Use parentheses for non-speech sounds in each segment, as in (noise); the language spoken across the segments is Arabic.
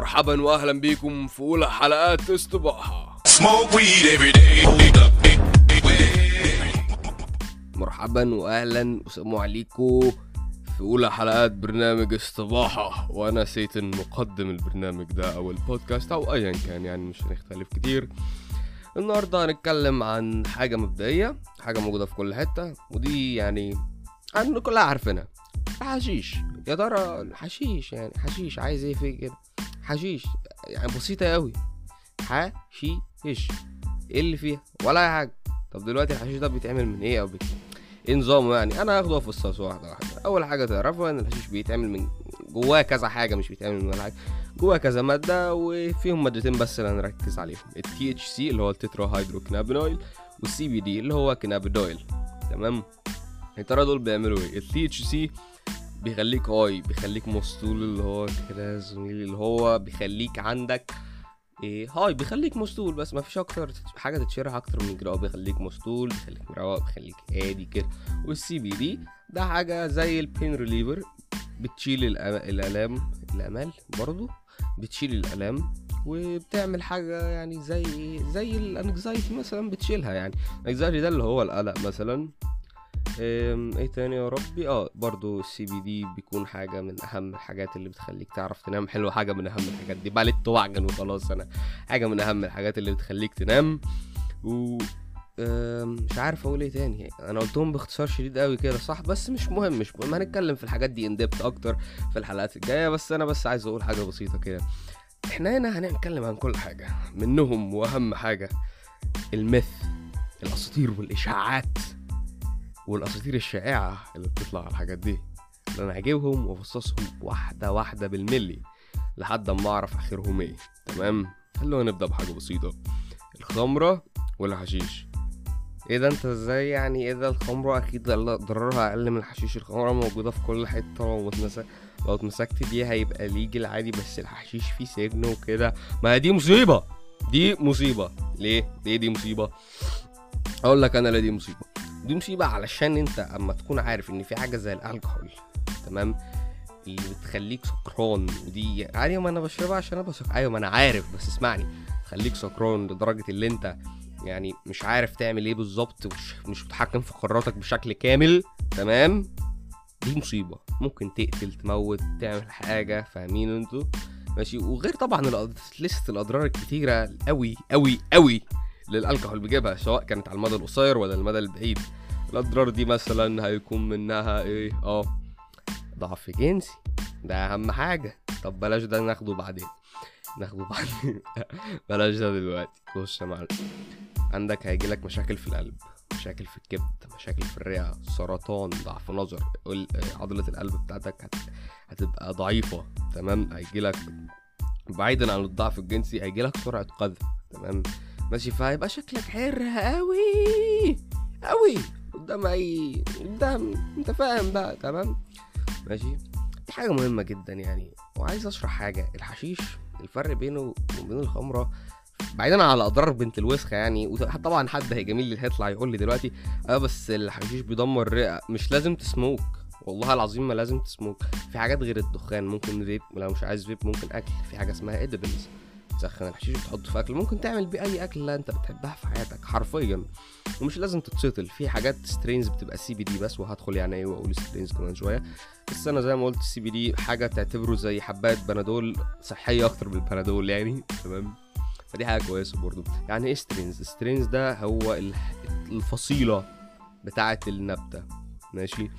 مرحبا واهلا بيكم في أولى حلقات day. مرحبا واهلا وسلام عليكم في أولى حلقات برنامج استباحة وأنا سيتن مقدم البرنامج ده أو البودكاست أو ايا كان يعني مش هنختلف كتير. النهارده هنتكلم عن حاجة مبدئية حاجة موجودة في كل حتة ودي يعني عن كلها عارفينها. حشيش. يا ترى الحشيش يعني حشيش عايز إيه فيه كده؟ حشيش يعني بسيطة قوي حشيش. إيه اللي فيها؟ ولا أي حاجة. طب دلوقتي الحشيش ده بيتعمل من إيه أو بت... إيه نظامه يعني؟ أنا هاخده افصصه واحدة واحدة. أول حاجة تعرفوا إن الحشيش بيتعمل من جواه كذا حاجة مش بيتعمل من حاجة. جواه كذا مادة وفيهم مادتين بس اللي هنركز عليهم. ال THC اللي هو التترا هيدرو كنابينويل والسي بي دي اللي هو كنابيدويل تمام؟ يا ترى دول بيعملوا إيه؟ ال THC بيخليك high بيخليك مسطول اللي هو كده زميلي اللي هو بيخليك عندك إيه high بيخليك مسطول بس ما فيش أكتر حاجة تتشرح أكتر من هو بيخليك مسطول بيخليك مروق بيخليك هادي كده. وال CBD ده حاجة زي ال pain reliever بتشيل الألام الأمال برضو بتشيل الألام وبتعمل حاجة يعني زي زي ال anxiety مثلا بتشيلها يعني. ال anxiety ده اللي هو القلق مثلا. إيه تاني يا ربي؟ آه برضو ال CBD بيكون حاجة من أهم الحاجات اللي بتخليك تعرف تنام. حلو حاجة من أهم الحاجات دي. بقى توعجن وخلاص. أنا حاجة من أهم الحاجات اللي بتخليك تنام. و مش عارف أقول إيه تاني. أنا قلتهم باختصار شديد قوي كده صح؟ بس مش مهم مش مهم. هنتكلم في الحاجات دي in-depth أكتر في الحلقات الجاية. بس أنا بس عايز أقول حاجة بسيطة كده. إحنا هنا هنتكلم عن كل حاجة. منهم وأهم حاجة الميث الأساطير والإشاعات. والأساطير الشائعة اللي بتطلع على الحاجات دي. اللي أنا هجيبهم وأفصصهم واحدة واحدة بالملي لحد أما أعرف آخرهم إيه. تمام؟ خلونا نبدأ بحاجة بسيطة. الخمرة والحشيش. إيه ده؟ أنت إزاي يعني إيه ده؟ الخمرة أكيد ضررها أقل من الحشيش. الخمرة موجودة في كل حتة لو لو اتمسكت بيها هيبقى legal عادي بس الحشيش فيه سجن وكده. ما دي مصيبة. دي مصيبة. ليه؟ ليه دي مصيبة؟ أقول لك أنا ليه دي مصيبة. دي مصيبه علشان انت اما تكون عارف ان في حاجة زي الكحول تمام؟ اللي بتخليك سكران ودي عادي ما أنا بشربها عشان أنا بسك... أيوه ما أنا عارف بس اسمعني. تخليك سكران لدرجة اللي انت يعني مش عارف تعمل إيه بالظبط مش مش متحكم في قراراتك بشكل كامل تمام؟ دي مصيبة. ممكن تقتل تموت تعمل حاجة فاهمين أنتوا؟ ماشي؟ وغير طبعا لسه الأضرار الكتيرة قوي قوي قوي للالكحول بيجيبها سواء كانت على المدى القصير ولا المدى البعيد. الأضرار دي مثلا هيكون منها إيه؟ آه. ضعف جنسي. ده أهم حاجة. طب بلاش ده ناخده بعدين. ناخده بعدين. (laughs) بلاش ده دلوقتي. بص يا معلم. عندك هيجيلك مشاكل في القلب. مشاكل في الكبد. مشاكل في الرئة. سرطان. ضعف نظر. ال- عضلة القلب بتاعتك هت... هتبقى ضعيفة. تمام؟ هيجيلك بعيدا عن الضعف الجنسي هيجيلك سرعة قذف. تمام؟ ماشي فهيبقى شكلك حر قوي. قوي. قدام اي قدام أنت فاهم بقى تمام؟ ماشي. دي حاجة مهمة جدا يعني. وعايز أشرح حاجة. الحشيش الفرق بينه وبين الخمرة بعيدا عن الاضرار بنت الوسخة يعني وطبعا حد هيجامل لي هيطلع يقول لي دلوقتي آه بس الحشيش بيدمر الرئه مش لازم تسموك. والله العظيم ما لازم تسموك. في حاجات غير الدخان. ممكن فيب لو مش عايز فيب ممكن أكل. في حاجة اسمها edibles. تسخن الحشيش وتحطه في أكل. ممكن تعمل بيه اي اكله أنت بتحبها في حياتك حرفيا. ومش لازم تتسطل في حاجات strains بتبقى CBD بس وهدخل يعني إيه وأقول strains كمان شوية. بس أنا زي ما قلت ال CBD حاجة تعتبره زي حبات بنادول صحية أكتر من البنادول يعني. تمام؟ فدي حاجة كويسة برضو. يعني إيه strains strains ده هو ال- الفصيلة بتاعة النبتة. ماشي؟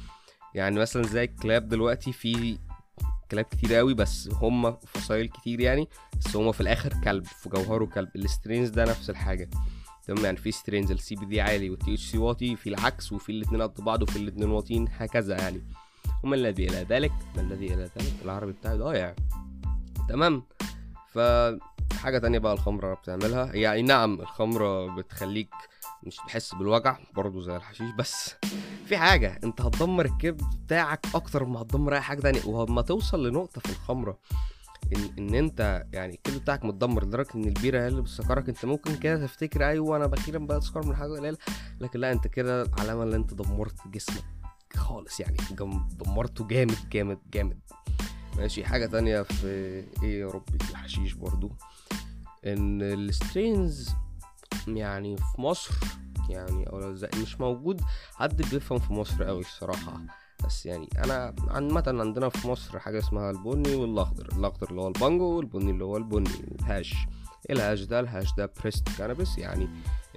يعني مثلا زي الكلاب دلوقتي في كلاب كتير قوي بس هم فصايل كتير يعني بس هم في الآخر كلب في جوهره كلب. ال strains ده نفس الحاجة. تمام؟ يعني في strains ال CBD عالي وال THC واطي في العكس وفي الاثنين قد بعض وفي الاثنين واطيين هكذا يعني. وما الذي إلى ذلك ما الذي إلى ذلك؟ العربي بتاعي ضايع. تمام؟ ف حاجة تانية بقى الخمرة بتعملها. يعني نعم الخمرة بتخليك مش تحس بالوجع برضه زي الحشيش بس في حاجة أنت هتدمر الكبد بتاعك أكتر ما هتدمر أي حاجة تانية ولما توصل لنقطة في الخمرة إن إن أنت يعني الكبد بتاعك متدمر لدرجة إن البيرة هي اللي بتسكرك أنت ممكن كده تفتكر أيوه أنا أخيرا بقى من حاجة قليلة لكن لا أنت كده علامة إن أنت دمرت جسمك خالص يعني دمرته جامد جامد جامد. ماشي حاجة تانية في إيه يا ربي في الحشيش برضو إن ال strains يعني في مصر يعني أو زي مش موجود حد بيفهم في مصر قوي الصراحة. بس يعني أنا عامة عندنا في مصر حاجة اسمها البني والأخضر. الأخضر اللي هو البانجو والبني اللي هو البني ال hash. إيه ال hash ده؟ ال hash ده pressed cannabis يعني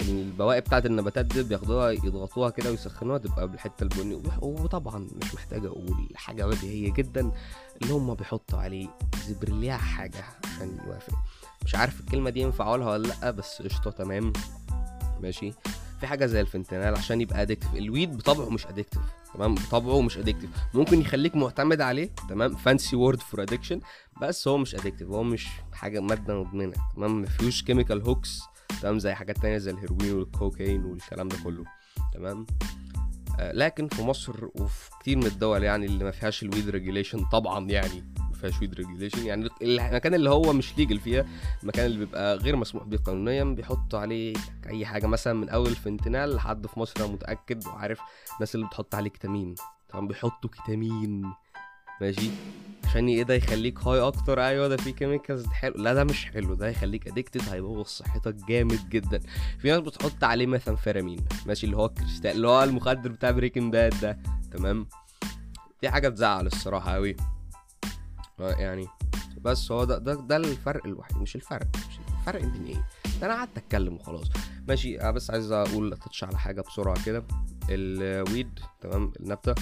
البواقي بتاعت النباتات دي بياخدوها يضغطوها كده ويسخنوها تبقى بالحتة البني. وطبعا مش محتاج أقول حاجة بديهية جدا. اللي هم بيحطوا عليه زبرليع حاجة عشان يوافق. مش عارف الكلمة دي ينفع أقولها ولا لأ بس قشطة تمام. ماشي. في حاجة زي الفنتانال عشان يبقى addictive ال weed بطبعه مش addictive تمام؟ بطبعه مش addictive ممكن يخليك معتمد عليه تمام؟ fancy word for addiction بس هو مش addictive هو مش حاجة مادة مدمنه تمام؟ مفيهوش chemical hooks تمام؟ زي حاجات تانية زي الهيروين والكوكايين والكلام ده كله تمام؟ آه لكن في مصر وفي كتير من الدول يعني اللي ما فيهاش ال weed regulation طبعا يعني ما فيهاش weed regulation يعني المكان اللي هو مش legal فيها المكان اللي بيبقى غير مسموح به قانونيا بيحطوا عليه أي حاجة. مثلا من أول فنتنال لحد في مصر أنا متأكد وعارف الناس اللي بتحط عليه كتامين. طبعا بيحطوا كتامين. ماشي؟ عشان إيه ده؟ يخليك high أكتر. أيوه ده في chemicals حلو. لا ده مش حلو. ده هيخليك addicted هيبوظ صحتك جامد جدا. في ناس بتحط عليه ميثامفيرامين ماشي؟ اللي هو الكريستال اللي هو المخدر بتاع Breaking Bad ده. تمام؟ دي حاجة تزعل الصراحة قوي يعني بس هو ده ده, ده الفرق الوحيد مش الفرق مش الفرق بين إيه. ده أنا قعدت اتكلم وخلاص. ماشي أنا بس عايز أقول touch على حاجة بسرعة كده. ال weed تمام النبتة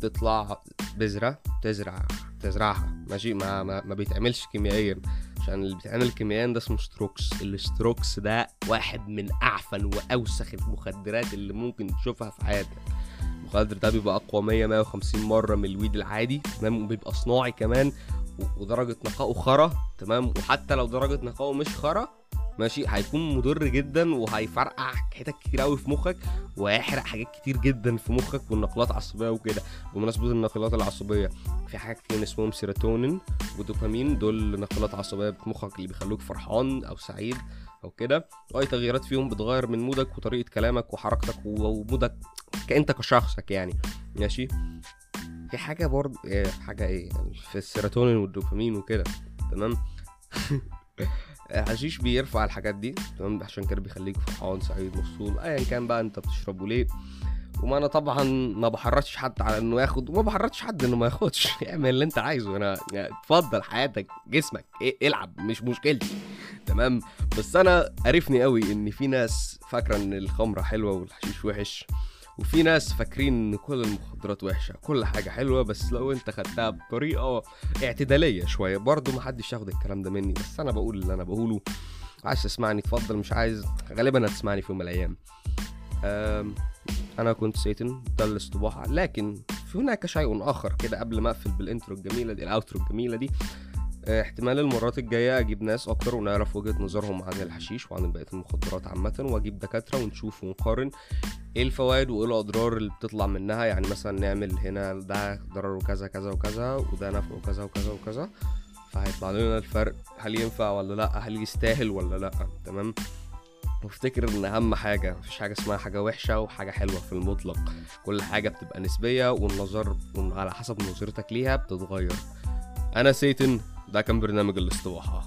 تطلع بذرة تزرع تزرعها. ماشي ما ما, ما بيتعملش كيميائيا عشان اللي بيتعمل كيميائيا ده اسمه ستروكس الستروكس ده واحد من أعفن وأوسخ المخدرات اللي ممكن تشوفها في حياتك. المخدر ده بيبقى أقوى 100 150 مرة من ال weed العادي تمام؟ وبيبقى صناعي كمان ودرجة نقائه خرا تمام؟ وحتى لو درجة نقائه مش خرا ماشي؟ هيكون مضر جدا وهيفرقع حتت كتير قوي في مخك وهيحرق حاجات كتير جدا في مخك والنقلات العصبيه وكده. بمناسبة النقلات العصبية في حاجات كتير اسمهم سيروتونين ودوبامين دول نقلات عصبية في مخك اللي بيخلوك فرحان أو سعيد. أو كده. وأي تغييرات فيهم بتغير من ال mood ك وطريقة كلامك وحركتك وmood ك كأنت كشخصك يعني. ماشي؟ في حاجة برضه إيه حاجة إيه؟ يعني في السيروتونين والدوبامين وكده. تمام؟ (laughs) الحشيش بيرفع الحاجات دي. تمام؟ عشان كده بيخليك فرحان سعيد مبسوط. ايا كان بقى أنت بتشربه ليه. وما أنا طبعا ما بحرضش حد على إنه ياخد وما بحرضش حد إنه ما ياخدش. (laughs) اعمل اللي أنت عايزه. أنا يعني اتفضل حياتك جسمك إيه إلعب مش مشكلتي. تمام؟ بس أنا عرفني قوي إن في ناس فاكرة إن الخمرة حلوة والحشيش وحش وفي ناس فاكرين إن كل المخدرات وحشة كل حاجة حلوة بس لو أنت خدتها بطريقة اعتدالية شوية برضه محدش ياخد الكلام ده مني بس أنا بقول اللي أنا بقوله عايز تسمعني؟ اتفضل مش عايز غالبا هتسمعني في يوم من الأيام. أنا كنت سيتن ده الاستباحه لكن في هناك شيء آخر كده قبل ما أقفل بالإنترو الجميلة دي الأوترو الجميلة دي. احتمال المرات الجاية أجيب ناس أكتر ونعرف وجهة نظرهم عن الحشيش وعن بقية المخدرات عامة وأجيب دكاترة ونشوف ونقارن إيه الفوائد وإيه الأضرار اللي بتطلع منها. يعني مثلا نعمل هنا ده ضرره كذا كذا وكذا وده نفعه كذا وكذا وكذا. فهيطلع لنا الفرق هل ينفع ولا لأ؟ هل يستاهل ولا لأ؟ تمام؟ وافتكر إن أهم حاجة مفيش حاجة اسمها حاجة وحشة وحاجة حلوة في المطلق. كل حاجة بتبقى نسبية والنظر على حسب نظرتك ليها بتتغير. أنا سيتن. ده كان برنامج الاستباحه